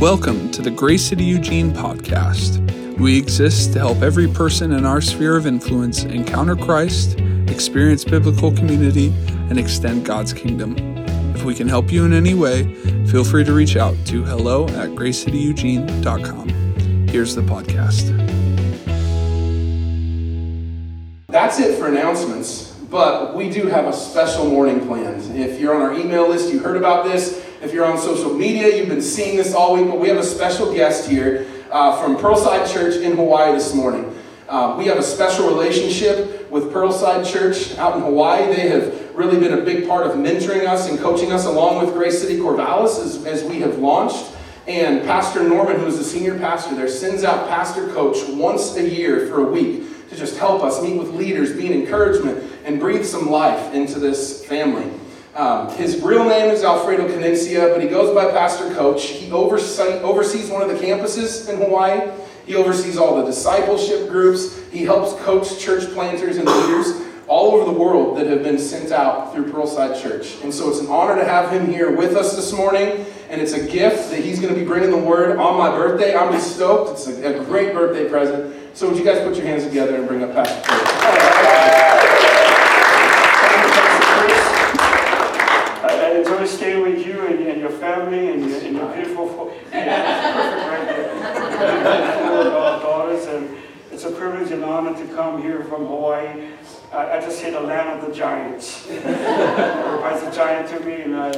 Welcome to the Grace City Eugene podcast. We exist to help every person in our sphere of influence encounter Christ, experience biblical community, and extend God's kingdom. If we can help you in any way, feel free to reach out to hello at gracecityeugene.com. Here's the podcast. That's it for announcements, but we do have a special morning planned. If you're on our email list, you heard about this. If you're on social media, you've been seeing this all week, but we have a special guest here uh, from Pearlside Church in Hawaii this morning. Uh, we have a special relationship with Pearlside Church out in Hawaii. They have really been a big part of mentoring us and coaching us along with Grace City Corvallis as, as we have launched. And Pastor Norman, who is the senior pastor there, sends out pastor coach once a year for a week to just help us meet with leaders, be an encouragement, and breathe some life into this family. Um, his real name is Alfredo Canincia, but he goes by Pastor Coach. He oversee, oversees one of the campuses in Hawaii. He oversees all the discipleship groups. He helps coach church planters and leaders all over the world that have been sent out through Pearlside Church. And so it's an honor to have him here with us this morning. And it's a gift that he's going to be bringing the word on my birthday. I'm just stoked. It's a, a great birthday present. So would you guys put your hands together and bring up Pastor Coach? I enjoy staying with you and, and your family and your, and your beautiful, fo- yeah, perfect right there. Four daughters, and it's a privilege and honor to come here from Hawaii. I, I just hit the land of the giants. Everybody's a giant to me, and uh,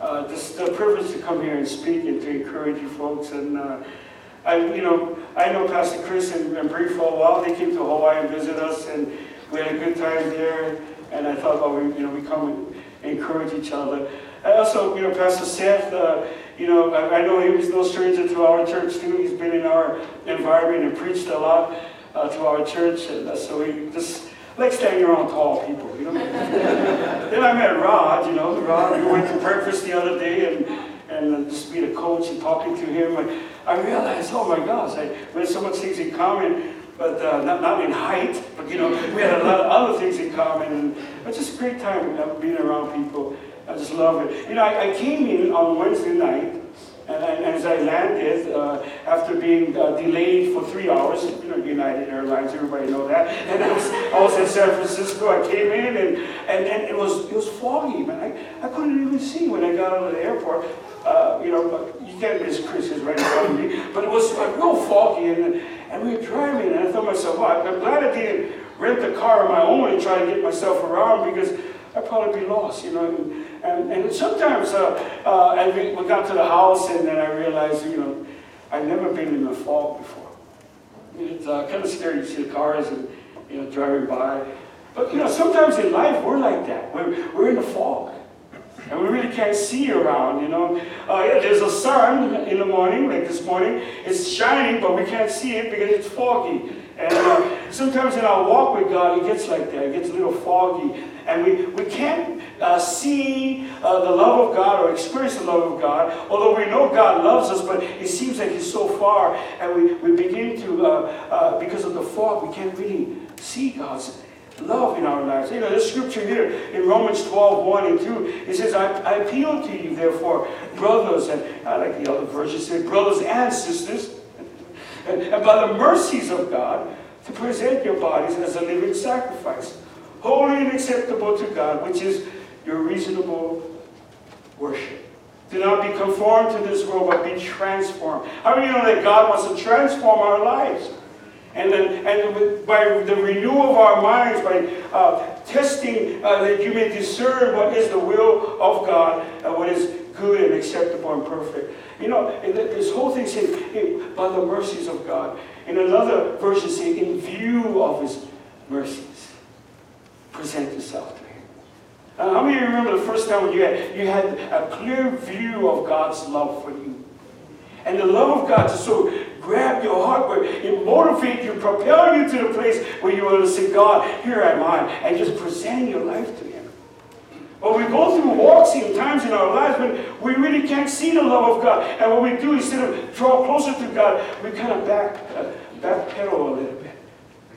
uh, just a privilege to come here and speak and to encourage you folks. And uh, I, you know, I know Pastor Chris and, and Bree for a while. They came to Hawaii and visit us, and we had a good time there. And I thought, well, we, you know, we come and encourage each other. I also, you know, Pastor Seth, uh, you know, I, I know he was no stranger to our church too. He's been in our environment and preached a lot uh, to our church, and uh, so we just like standing around tall people, you know. then I met Rod, you know, Rod. We went to breakfast the other day, and and just being a coach and talking to him, I, I realized, oh my gosh, I, we had so much things in common but uh, not, not in height, but you know, we had a lot of other things in common. And it's just a great time uh, being around people. I just love it. You know, I, I came in on Wednesday night, and, as I landed, uh, after being uh, delayed for three hours, you know, United Airlines, everybody know that. And I was, I was in San Francisco. I came in, and, and, and it was it was foggy, man. I, I couldn't even see when I got out of the airport. Uh, you know, you can't miss Chris's right in front of me, but it was like real foggy, and, and we were driving, and I thought to myself, well, I'm glad I didn't rent a car of my own and try to get myself around because I'd probably be lost, you know. And, and, sometimes uh, uh, we got to the house, and then I realized, you know, I'd never been in the fog before. It's uh, kind of scary to see the cars and, you know, driving by. But, you know, sometimes in life, we're like that. We're, we're in the fog. And we really can't see around, you know. Uh, yeah, there's a sun in the morning, like this morning. It's shining, but we can't see it because it's foggy. And uh, sometimes in our walk with God, it gets like that. It gets a little foggy. And we, we can't uh, see uh, the love of God or experience the love of God, although we know God loves us, but it seems like He's so far. And we, we begin to, uh, uh, because of the fog, we can't really see God's love in our lives. You know, this scripture here in Romans 12, 1 and 2, it says, I, I appeal to you, therefore, brothers, and I like the other version, say, brothers and sisters, and, and by the mercies of God, to present your bodies as a living sacrifice, holy and acceptable to God, which is your reasonable worship. Do not be conformed to this world, but be transformed. How many know that God wants to transform our lives? And, then, and by the renewal of our minds, by uh, testing uh, that you may discern what is the will of God, uh, what is good and acceptable and perfect. You know, this whole thing says, by the mercies of God. In another version, say, in view of his mercies, present yourself to him. Uh, how many of you remember the first time when you had, you had a clear view of God's love for you? And the love of God just so grab your heart, where it motivate you, propel you to the place where you want to say, God, here am I, and just presenting your life to Him. But we go through walks and times in our lives when we really can't see the love of God. And what we do, instead of draw closer to God, we kind of back, uh, backpedal a little bit.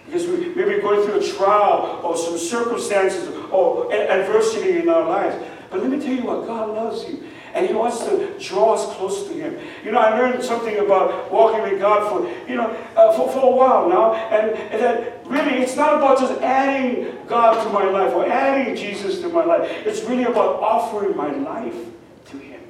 Because we may be going through a trial or some circumstances or adversity in our lives. But let me tell you what, God loves you. And He wants to draw us close to Him. You know, I learned something about walking with God for, you know, uh, for, for a while now. And, and that really, it's not about just adding God to my life or adding Jesus to my life. It's really about offering my life to Him.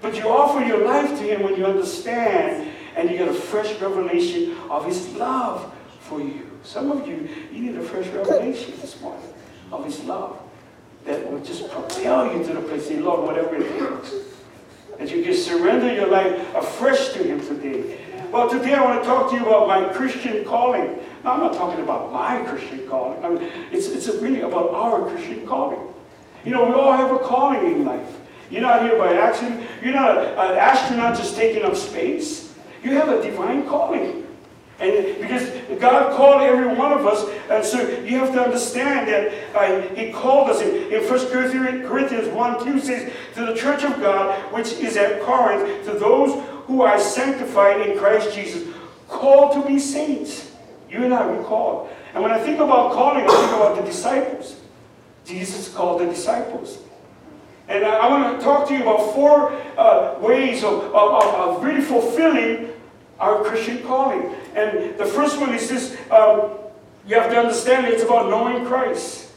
But you offer your life to Him when you understand and you get a fresh revelation of His love for you. Some of you, you need a fresh revelation this morning of His love that will just propel you to the place, say, Lord, whatever it takes. That you can surrender your life afresh to Him today. Well, today I want to talk to you about my Christian calling. Now, I'm not talking about my Christian calling. I mean, it's, it's really about our Christian calling. You know, we all have a calling in life. You're not here by accident. You're not an astronaut just taking up space. You have a divine calling. And because God called every one of us, and so you have to understand that uh, He called us. In, in 1 Corinthians 1 2 says, To the church of God, which is at Corinth, to those who are sanctified in Christ Jesus, called to be saints. You and I, we called. And when I think about calling, I think about the disciples. Jesus called the disciples. And I, I want to talk to you about four uh, ways of, of, of really fulfilling our Christian calling. And the first one is this um, you have to understand it's about knowing Christ.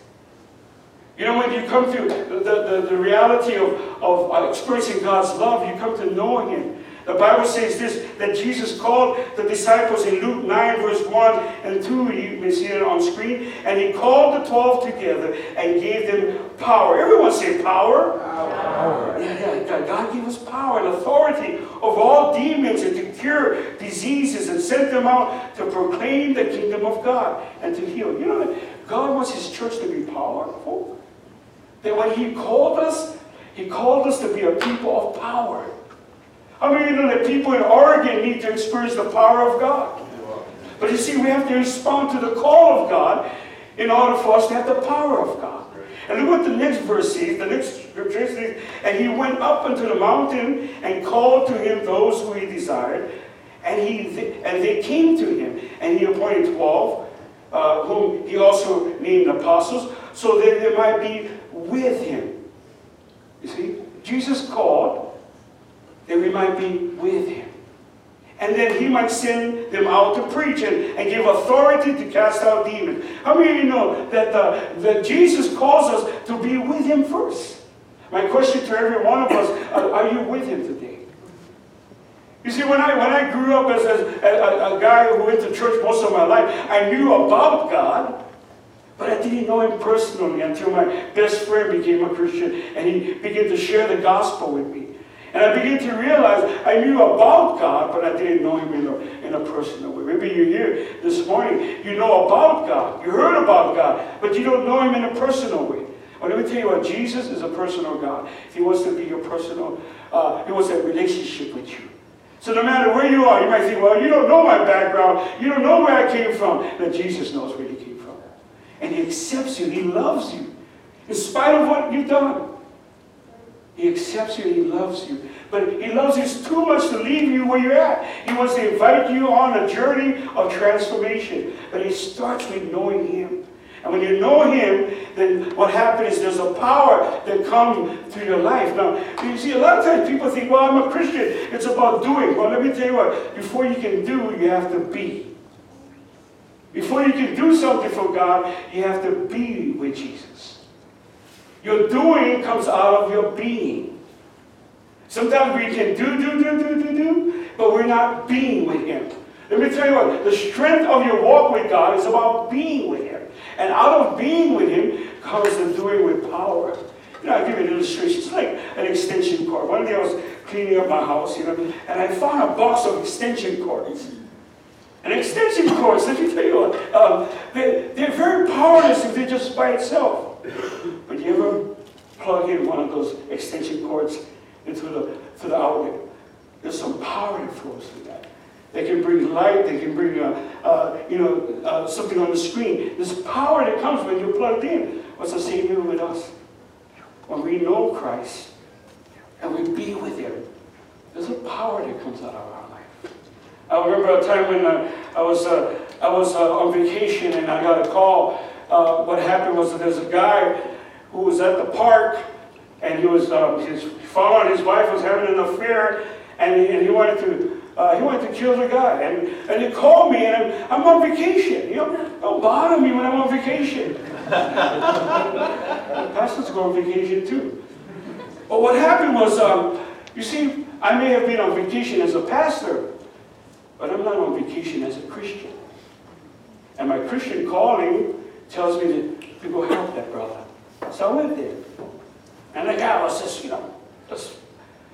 You know, when you come to the, the, the reality of, of uh, experiencing God's love, you come to knowing Him. The Bible says this that Jesus called the disciples in Luke 9, verse 1 and 2. You may see it on screen. And he called the 12 together and gave them power. Everyone say power. Power. Yeah, yeah. God gave us power and authority over all demons and to cure diseases and sent them out to proclaim the kingdom of God and to heal. You know, God wants his church to be powerful. That when he called us, he called us to be a people of power. I mean, you know that people in Oregon need to experience the power of God. But you see, we have to respond to the call of God in order for us to have the power of God. And look what the next verse says. The next scripture says, And he went up into the mountain and called to him those who he desired. And, he, and they came to him. And he appointed 12, uh, whom he also named apostles, so that they might be with him. You see, Jesus called that we might be with him. And then he might send them out to preach and, and give authority to cast out demons. How many of you know that, the, that Jesus calls us to be with him first? My question to every one of us, are, are you with him today? You see, when I, when I grew up as a, a, a guy who went to church most of my life, I knew about God, but I didn't know him personally until my best friend became a Christian and he began to share the gospel with me. And I began to realize I knew about God, but I didn't know Him in a, in a personal way. Maybe you're here this morning, you know about God, you heard about God, but you don't know Him in a personal way. Well, let me tell you what, Jesus is a personal God. He wants to be your personal, uh, He wants a relationship with you. So no matter where you are, you might think, well, you don't know my background, you don't know where I came from. But Jesus knows where you came from. And He accepts you, He loves you, in spite of what you've done. He accepts you, He loves you. But He loves you too much to leave you where you're at. He wants to invite you on a journey of transformation. But it starts with knowing Him. And when you know Him, then what happens is there's a power that comes through your life. Now, you see, a lot of times people think, well, I'm a Christian. It's about doing. Well, let me tell you what. Before you can do, you have to be. Before you can do something for God, you have to be with Jesus. Your doing comes out of your being. Sometimes we can do, do, do, do, do, do, but we're not being with Him. Let me tell you what, the strength of your walk with God is about being with Him. And out of being with Him comes the doing with power. You know, I'll give you an illustration. It's like an extension cord. One day I was cleaning up my house, you know, and I found a box of extension cords. And extension cords, let me tell you what, um, they, they're very powerless if they're just by itself. But you ever plug in one of those extension cords into the, to the outlet? There's some power that flows through that. They can bring light. They can bring, uh, uh, you know, uh, something on the screen. There's power that comes when you're plugged in. What's the same here with us? When we know Christ and we be with Him, there's a power that comes out of our life. I remember a time when I was, I was on vacation and I got a call what happened was that there's a guy who was at the park and he was uh, his father and his wife was having an affair, and, and he wanted to uh, he wanted to kill the guy. And, and he called me, and I'm, I'm on vacation. You know, don't bother me when I'm on vacation. Pastors go on vacation too. But what happened was, um, you see, I may have been on vacation as a pastor, but I'm not on vacation as a Christian. And my Christian calling tells me to, to go help that brother. So I went there. And the guy was just, you know, just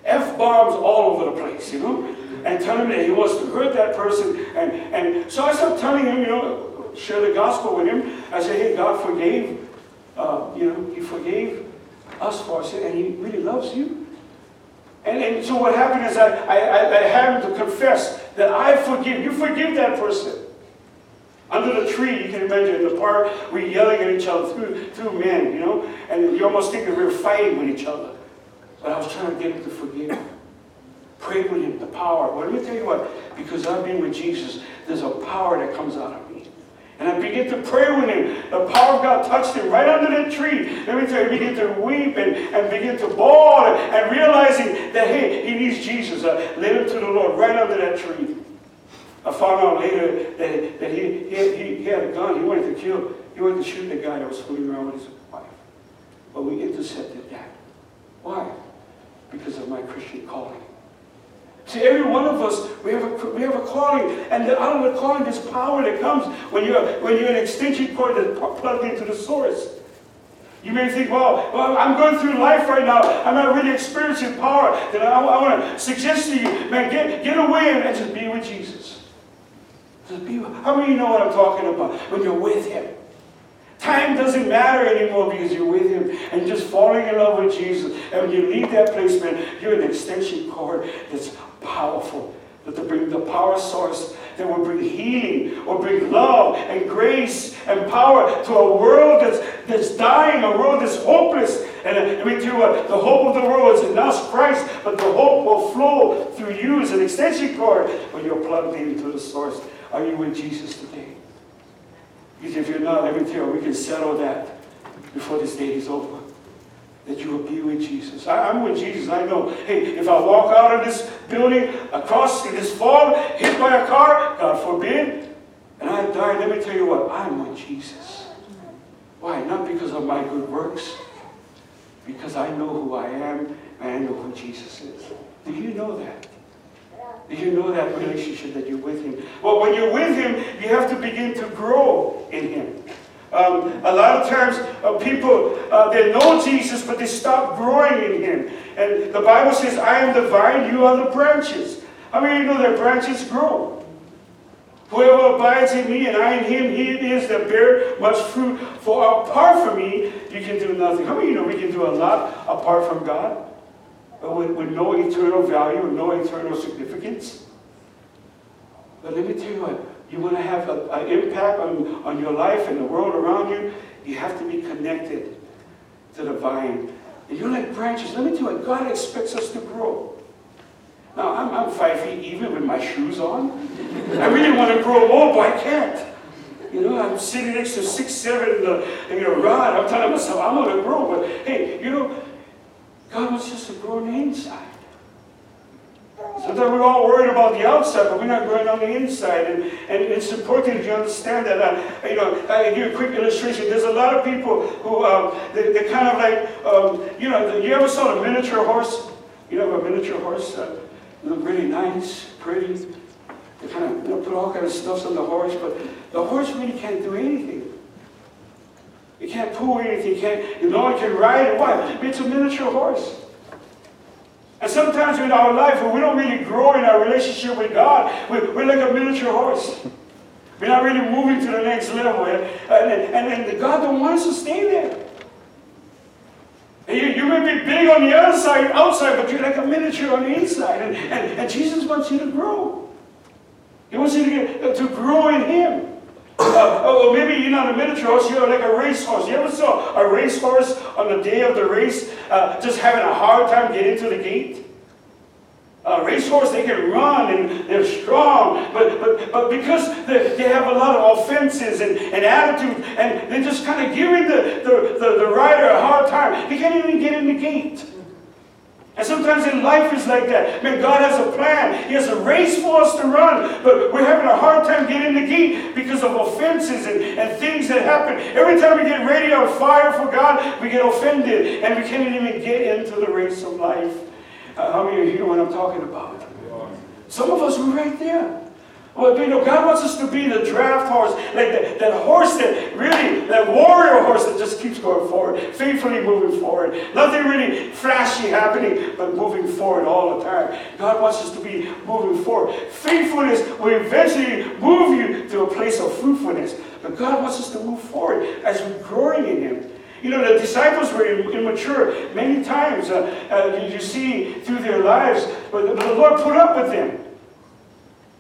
F bombs all over the place, you know, and telling me that he wants to hurt that person. And, and so I started telling him, you know, share the gospel with him. I said, hey, God forgave, uh, you know, he forgave us for sin, and he really loves you. And, and so what happened is I, I, I had him to confess that I forgive. You forgive that person. Under the tree, you can imagine in the park, we're yelling at each other through, through men, you know, and you almost think that we are fighting with each other. But I was trying to get him to forgive. Pray with him, the power. Well, let me tell you what, because I've been with Jesus, there's a power that comes out of me. And I begin to pray with him. The power of God touched him right under that tree. Let me tell you, begin to weep and, and begin to bawl and, and realizing that, hey, he needs Jesus. I led him to the Lord right under that tree. I found out later that, that he, he, he, had a gun. He wanted to kill, he wanted to shoot the guy that was fooling around with his wife. But we intercepted that. Why? Because of my Christian calling. See, every one of us, we have a, we have a calling, and out of the calling, there's power that comes when you're, when you're an extension cord that's plugged into the source. You may think, well, well, I'm going through life right now. I'm not really experiencing power. Then I, I want to suggest to you, man, get, get away and just be with Jesus. How many you know what I'm talking about? When you're with Him. Time doesn't matter anymore because you're with Him and just falling in love with Jesus. And when you leave that place, man, you're an extension cord that's powerful. That to bring the power source that will bring healing or bring love and grace and power to a world that's, that's dying, a world that's hopeless. And uh, let me tell you what, the hope of the world is in us, Christ, but the hope will flow through you as an extension cord when you're plugged into the source. Are you with Jesus today? Because if you're not, let me tell you, we can settle that before this day is over. That you will be with Jesus. I, am with Jesus. I know, hey, if I walk out of this building, across this fall, hit by a car, God forbid, and I die, let me tell you what, I'm with Jesus. Why? Not because of my good works, because I know who I am and I know who Jesus is. Do you know that? You know that relationship that you're with Him? Well, when you're with Him, you have to begin to grow in Him. Um, a lot of times, uh, people uh, they know Jesus, but they stop growing in Him. And the Bible says, "I am the vine; you are the branches." How many of you know that branches grow? Whoever abides in me and I in him, he it is that bear much fruit. For apart from me, you can do nothing. How many of you know we can do a lot apart from God? With, with no eternal value and no eternal significance. But let me tell you what, you want to have an impact on, on your life and the world around you, you have to be connected to the vine. And you're like branches. Let me tell you what, God expects us to grow. Now, I'm, I'm five feet even with my shoes on. I really want to grow more, but I can't. You know, I'm sitting next to six, seven the, in the rod. I'm telling myself, I'm going to grow. But hey, you know, God wants us to grow on the inside. Sometimes we're all worried about the outside, but we're not growing on the inside. And, and it's important that you understand that. Uh, you know, I give you a quick illustration. There's a lot of people who, um, they, are kind of like, um, you know, you ever saw a miniature horse? You know, a miniature horse? Uh, look really nice, pretty. They kind of you know, put all kind of stuff on the horse, but the horse really can't do anything. You can't pull anything. You can't, no one can ride it. Why? It's a miniature horse. And sometimes in our life, when we don't really grow in our relationship with God, we're, we're like a miniature horse. We're not really moving to the next level. And, and, and, and God don't want us to stay there. You, you may be big on the outside, outside, but you're like a miniature on the inside. And, and, and Jesus wants you to grow. He wants you to, get, to grow in Him. Uh, oh, maybe you're not a miniature horse, you're like a racehorse. You ever saw a racehorse on the day of the race uh, just having a hard time getting to the gate? A racehorse, they can run and they're strong, but, but, but because they, they have a lot of offenses and, and attitude, and they're just kind of giving the, the, the, the rider a hard time, they can't even get in the gate. And sometimes in life it's like that. Man, God has a plan. He has a race for us to run, but we're having a hard time getting the gate because of offenses and, and things that happen. Every time we get ready on fire for God, we get offended and we can't even get into the race of life. Uh, how many of you hear what I'm talking about? Some of us were right there. You know, God wants us to be the draft horse, like that, that horse that really, that warrior horse that just keeps going forward, faithfully moving forward. Nothing really flashy happening, but moving forward all the time. God wants us to be moving forward. Faithfulness will eventually move you to a place of fruitfulness. But God wants us to move forward as we're growing in Him. You know, the disciples were immature many times. Uh, uh, you see through their lives, but the Lord put up with them.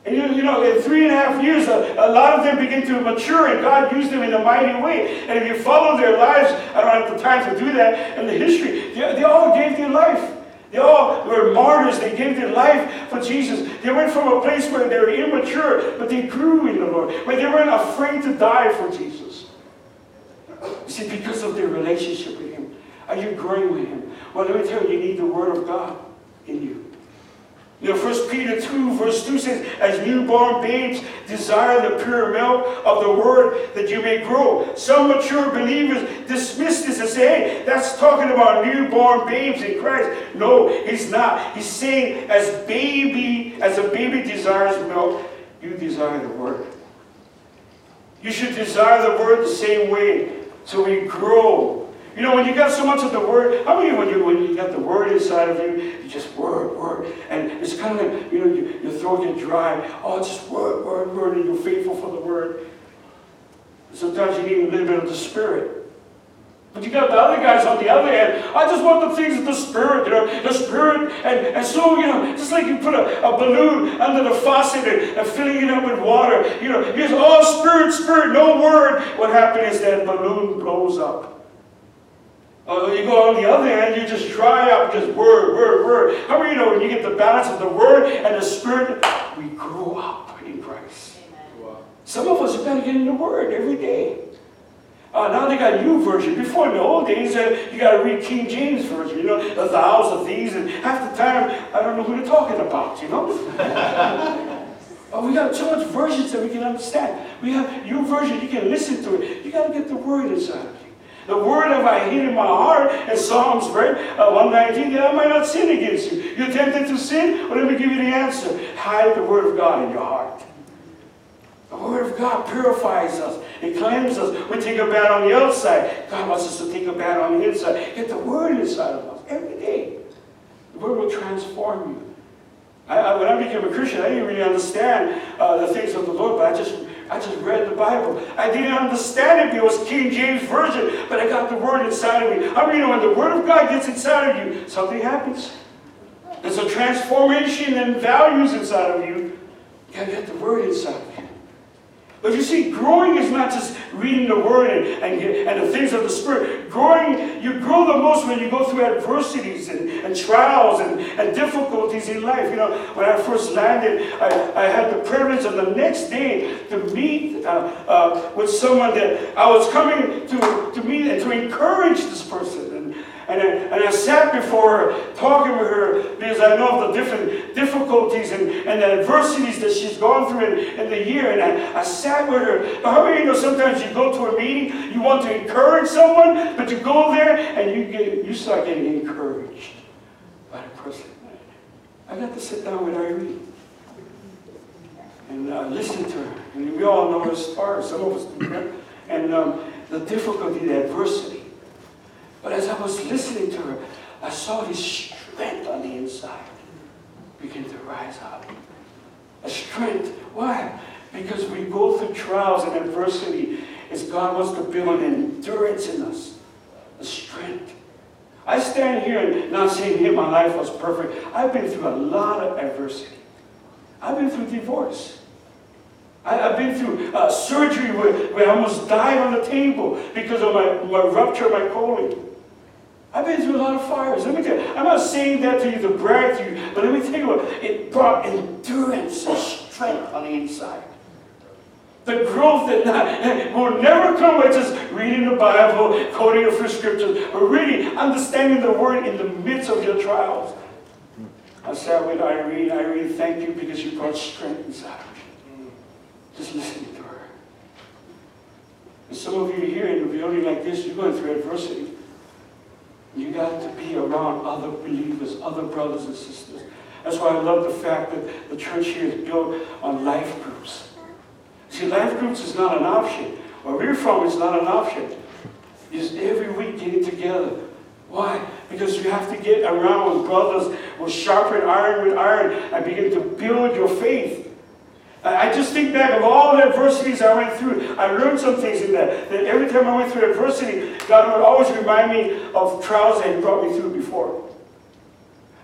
And you, you know, in three and a half years, a, a, lot of them begin to mature, and God used them in a mighty way. And if you follow their lives, I don't have the time to do that in the history, they, they all gave their life. They all were martyrs. They gave their life for Jesus. They went from a place where they were immature, but they grew in the Lord, where they weren't afraid to die for Jesus. You see, because of their relationship with Him. Are you growing with Him? Well, let me tell you, you need the Word of God in you. You know, 1 Peter 2, verse 2 says, As newborn babes desire the pure milk of the word that you may grow. Some mature believers dismiss this and say, hey, that's talking about newborn babes in Christ. No, he's not. He's saying, as baby, as a baby desires milk, you desire the word. You should desire the word the same way so we grow you know, when you got so much of the word, how many when you when you got the word inside of you, you just word, word, and it's kind of like, you know, you, your throat get dry. Oh, just word, word, word, and you're faithful for the word. Sometimes you need a little bit of the spirit. But you got the other guys on the other hand. I just want the things of the spirit, you know, the spirit, and, and so you know, just like you put a, a balloon under the faucet and, and filling it up with water, you know, just all spirit, spirit, no word. What happens is that balloon blows up. Uh, you go on the other end, you just dry up, just word, word, word. How many you know when you get the balance of the word and the spirit, we grow up in Christ. Wow. Some of us have got to get in the word every day. Uh, now they got new version. Before in the old days, uh, you got to read King James version. You know, the thous, the these, and half the time I don't know who they're talking about. You know. oh, we got so much versions that we can understand. We have new version. You can listen to it. You got to get the word inside. The word have I hid in my heart, in Psalms right, uh, 119, that I might not sin against you. You're tempted to sin? Well, let me give you the answer. Hide the word of God in your heart. The word of God purifies us. It cleanses us. We take a bath on the outside. God wants us to take a bath on the inside. Get the word inside of us every day. The word will transform you. I, I, when I became a Christian, I didn't really understand uh, the things of the Lord, but I just I just read the Bible. I didn't understand it it was King James Version, but I got the Word inside of me. I mean, when the Word of God gets inside of you, something happens. There's a transformation and values inside of you. You gotta get the Word inside. But you see, growing is not just reading the Word and, and, and the things of the Spirit. Growing, you grow the most when you go through adversities and, and trials and, and difficulties in life. You know, when I first landed, I, I had the privilege of the next day to meet uh, uh, with someone that I was coming to, to meet and to encourage this person. And I, and I sat before her, talking with her, because I know of the different difficulties and, and the adversities that she's gone through in, in the year. And I, I sat with her. But how many you know sometimes you go to a meeting, you want to encourage someone, but you go there and you get you start getting encouraged by the person. I got to sit down with Irene and uh, listen to her. And we all know her story. Some of us do. And um, the difficulty, the adversity. But as I was listening to her, I saw this strength on the inside begin to rise up. A strength. Why? Because we go through trials and adversity as God wants to build an endurance in us, a strength. I stand here and not saying here my life was perfect. I've been through a lot of adversity. I've been through divorce. I, have been through uh, surgery where, where I almost died on the table because of my, my rupture of my colon. I've been through a lot of fires. Let me tell you, I'm not saying that to you to brag to you, but let me tell you what, it brought endurance and strength on the inside. The growth that will never come by just reading the Bible, quoting a few scriptures, but really understanding the word in the midst of your trials. I sat with Irene. Irene, thank you because you brought strength inside of me. Just listening to her. And some of you here in a building like this, you're going through adversity. You got to be around other believers, other brothers and sisters. That's why I love the fact that the church here is built on life groups. See, life groups is not an option. Where we're from, it's not an option. It's every week getting together. Why? Because you have to get around with brothers will sharpen iron with iron and begin to build your faith. I just think back of all the adversities I went through. I learned some things in that. That every time I went through adversity, God would always remind me of trials that He brought me through before.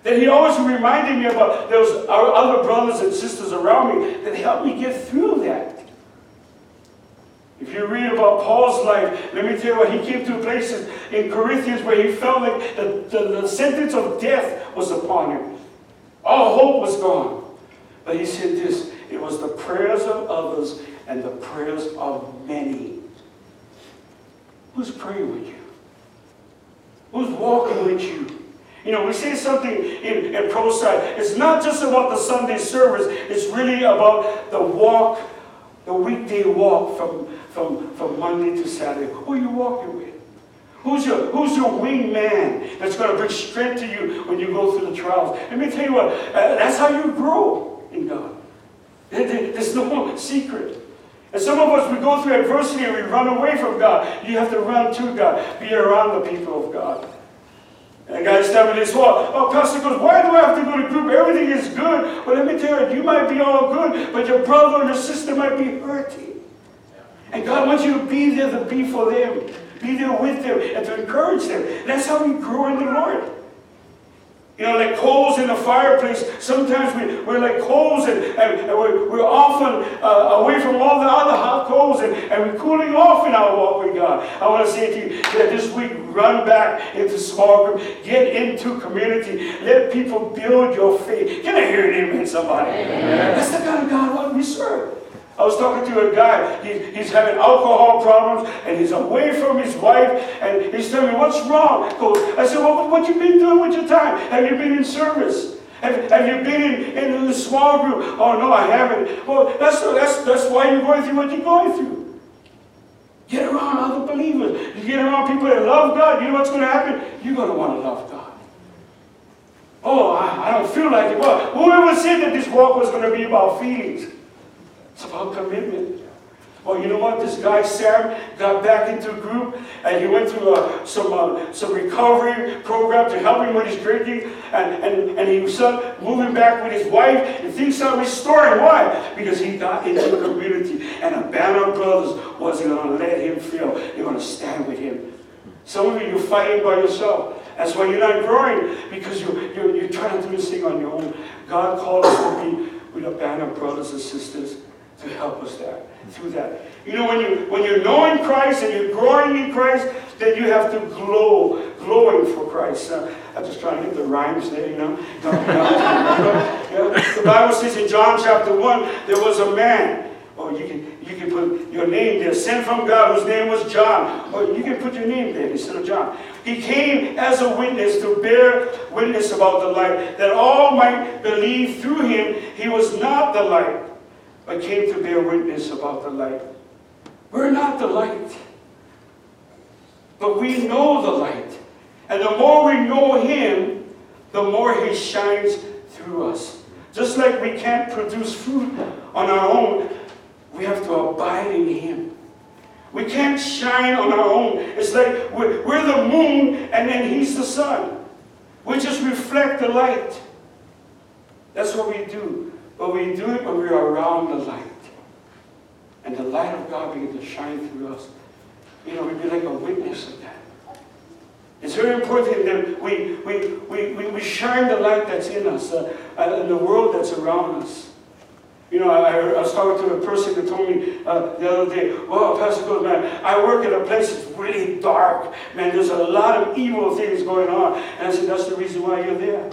That He always reminded me about those other brothers and sisters around me that helped me get through that. If you read about Paul's life, let me tell you what, he came to places in Corinthians where he felt like the, the, the sentence of death was upon him. All hope was gone. But he said this it was the prayers of others and the prayers of many. Who's praying with you? Who's walking with you? You know, we say something in, in Pearlside. It's not just about the Sunday service, it's really about the walk, the weekday walk from, from, from Monday to Saturday. Who are you walking with? Who's your, who's your wing man that's going to bring strength to you when you go through the trials? Let me tell you what, uh, that's how you grow in God. There's no secret. And some of us, we go through adversity and we run away from God. You have to run to God. Be around the people of God. And guys tell me this, well, oh, Pastor goes, why do I have to go to group? Everything is good. Well, let me tell you, you might be all good, but your brother or your sister might be hurting. And God wants you to be there to be for them. Be there with them and to encourage them. That's how we grow in the Lord. You know, like coals in the fireplace. Sometimes we, we're like coals and, and, and we're, we're often uh, away from all the other hot coals and, and we're cooling off in our walk with God. I want to say to you that this week, run back into small group. Get into community. Let people build your faith. Can I hear it amen, somebody? Amen. That's the kind of God we serve. I was talking to a guy, he, he's having alcohol problems, and he's away from his wife, and he's telling me, what's wrong? I said, well, what you been doing with your time? Have you been in service? Have, have you been in, in a small group? Oh, no, I haven't. Well, that's, that's, that's why you're going through what you're going through. Get around other believers. You get around people that love God, you know what's going to happen? You're going to want to love God. Oh, I, I don't feel like it. Well, whoever said that this walk was going to be about feelings? It's about commitment. Well, you know what? This guy, Sam, got back into a group and he went through uh, some, uh, some recovery program to help him with his drinking. And, and, and he was uh, moving back with his wife and things started restoring. Why? Because he got into the community and a band of brothers wasn't going to let him feel. They're going to stand with him. Some of you, you're fighting by yourself. That's why you're not growing because you're, you're, you're trying to do this thing on your own. God called us to be with a band of brothers and sisters to help us there through that. You know, when you when you're knowing Christ and you're growing in Christ, then you have to glow, glowing for Christ. Uh, I'm just trying to get the rhymes there, you know. the Bible says in John chapter one, there was a man. Oh, you can you can put your name there, sent from God, whose name was John. Or you can put your name there instead of John. He came as a witness to bear witness about the light, that all might believe through him. He was not the light I came to bear witness about the light. We're not the light, but we know the light. And the more we know Him, the more He shines through us. Just like we can't produce fruit on our own, we have to abide in Him. We can't shine on our own. It's like we're, we're the moon and then He's the sun. We just reflect the light. That's what we do. But we do it when we are around the light. And the light of God begins to shine through us. You know, we be like a witness of that. It's very important that we, we, we, we, we shine the light that's in us, uh, uh, in the world that's around us. You know, I, I was talking to a person that told me uh, the other day, well, Pastor goes, man, I work in a place that's really dark. Man, there's a lot of evil things going on. And I said, that's the reason why you're there.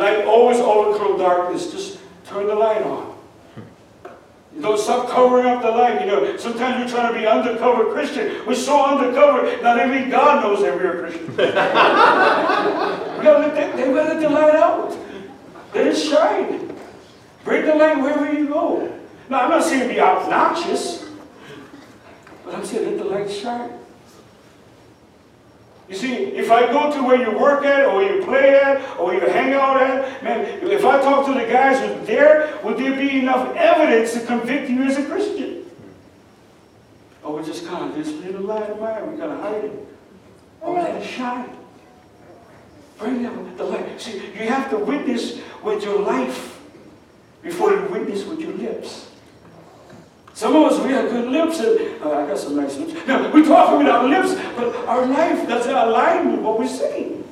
Like always overcome darkness, just turn the light on. Don't stop covering up the light. You know, sometimes we're trying to be undercover Christian. We're so undercover, not even God knows that we're a Christian. we gotta let they gotta let the light out. Let it shine. Bring the light wherever you go. Now, I'm not saying be obnoxious, but I'm saying let the light shine. You see, if I go to where you work at, or you play at, or you hang out at, man, if I talk to the guys who's there, would there be enough evidence to convict you as a Christian? Or we just kind of leave the light of mine, we gotta hide it. Or we let it shine. Bring them the light. See, you have to witness with your life before you witness with your lips. Some of us, we have good lips, and uh, I got some nice lips. Now, we talk with our lips, but our life doesn't align with what we're saying.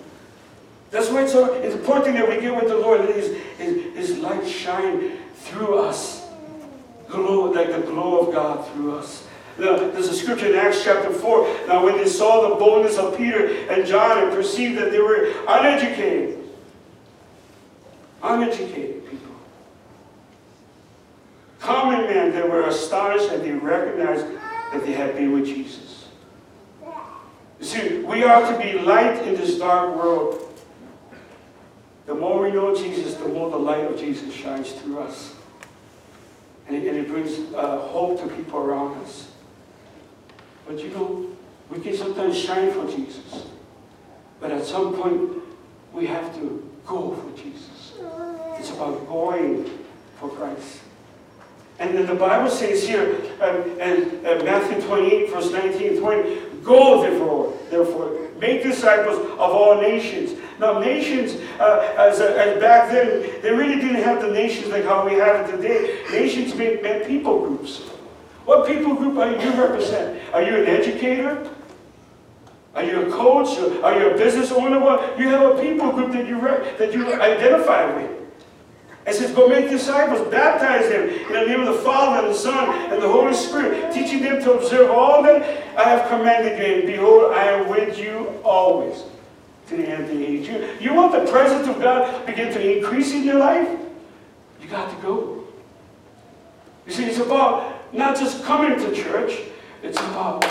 That's why it's so important that we get with the Lord, that His, His, His light shine through us. Glow, like the glow of God through us. Now, there's a scripture in Acts chapter 4. Now, when they saw the boldness of Peter and John and perceived that they were uneducated, uneducated people, common men that were astonished and they recognized that they had been with Jesus. You see, we are to be light in this dark world. The more we know Jesus, the more the light of Jesus shines through us. And it, and it brings uh, hope to people around us. But you know, we can sometimes shine for Jesus. But at some point, we have to go for Jesus. It's about going for Christ. And then the Bible says here um, in, in Matthew 28, verse 19 and 20, Go therefore, therefore, make disciples of all nations. Now, nations, uh, as, as back then, they really didn't have the nations like how we have it today. Nations meant, meant people groups. What people group are you represent? Are you an educator? Are you a coach? Are you a business owner? What? You have a people group that you, that you identify with. It says, go make disciples, baptize them in the name of the Father and the Son and the Holy Spirit, teaching them to observe all that I have commanded you. And behold, I am with you always to the end of the age. You, you want the presence of God begin to increase in your life? You got to go. You see, it's about not just coming to church, it's about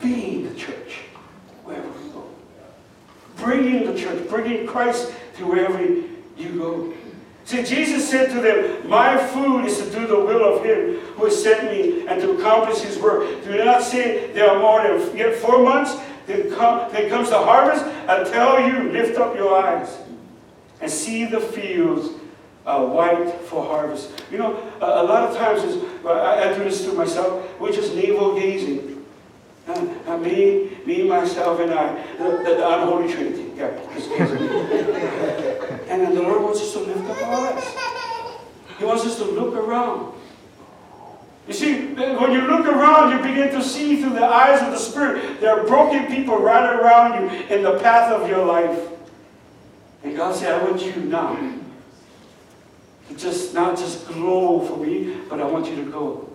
being the church wherever we go. Bringing the church, bringing Christ to wherever you go. See, Jesus said to them, My food is to do the will of him who has sent me and to accomplish his work. Do not say there are more than yet four months, then, come, then comes the harvest. I tell you, lift up your eyes and see the fields uh, white for harvest. You know, a, a lot of times, is, I, I, do this to myself, we're just navel gazing. Uh, uh, me, me, myself, and I, the, the, unholy trinity. Yeah, and the Lord wants us to lift up our eyes. He wants us to look around. You see, when you look around, you begin to see through the eyes of the Spirit. There are broken people right around you in the path of your life. And God said, I want you now to just not just glow for me, but I want you to go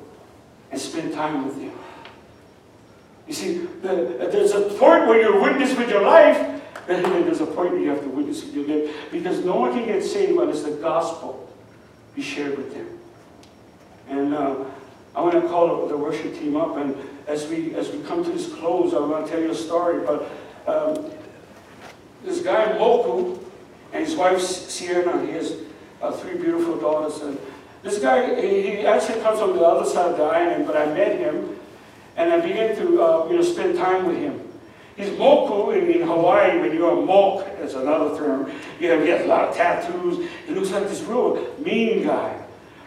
and spend time with Him. You see, the, there's a point where you witness with your life, there's a point where you have to witness your lips, because no one can get saved unless the gospel be shared with them. And uh, I want to call the worship team up, and as we as we come to this close, I want to tell you a story. But um, this guy Moku and his wife Sierra, he has uh, three beautiful daughters. And this guy, he actually comes from the other side of the island, but I met him, and I began to uh, you know spend time with him. He's moku in, Hawaii. When you're a moke, that's another term. You have, has a lot of tattoos. He looks like this real mean guy.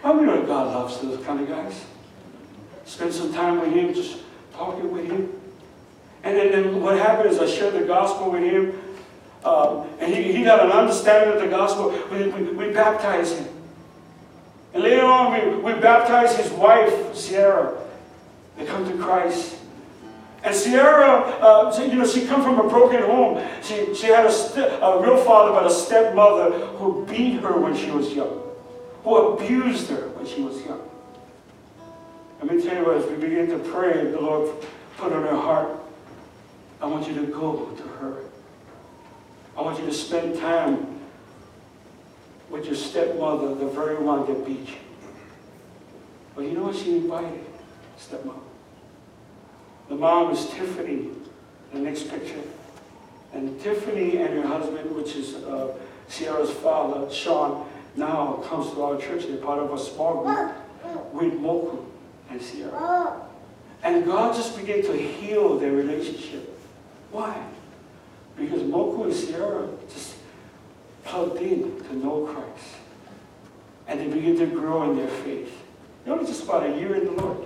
I mean, God loves those kind of guys. Spend some time with him, just talking with him. And then, then what happened is I shared the gospel with him. Um, and he, he got an understanding of the gospel. We, we, we baptized him. And later on, we, we baptized his wife, Sierra. They come to Christ. And Sierra, uh, you know, she come from a broken home. She, she had a, a real father, but a stepmother who beat her when she was young, who abused her when she was young. Let me tell you what, as we begin to pray, the Lord put on her heart, I want you to go to her. I want you to spend time with your stepmother, the very one that beat you. But you know what she invited? Stepmom. The mom is Tiffany, the next picture. And Tiffany and her husband, which is uh, Sierra's father, Sean, now comes to our church. They're part of a small group with Moku and Sierra. And God just began to heal their relationship. Why? Because Moku and Sierra just plugged in to know Christ. And they begin to grow in their faith. They're only just about a year in the Lord.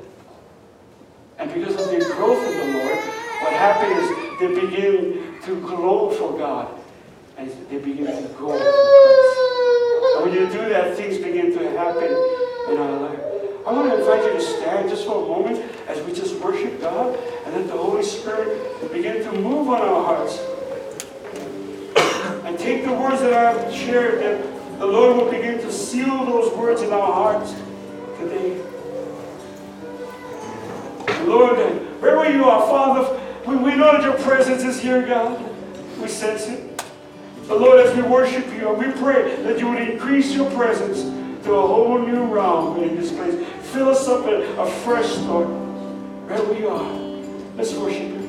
Because of their growth in the Lord, what happened is they begin to glow for God. And they begin to grow. And when you do that, things begin to happen in our life. I want to invite you to stand just for a moment as we just worship God and let the Holy Spirit begin to move on our hearts. And take the words that I've shared, that the Lord will begin to seal those words in our hearts today. Lord, wherever you are, Father, we, we know that your presence is here, God. We sense it. But Lord, as we worship you, we pray that you would increase your presence to a whole new realm in this place. Fill us up afresh, Lord, wherever we are. Let's worship you.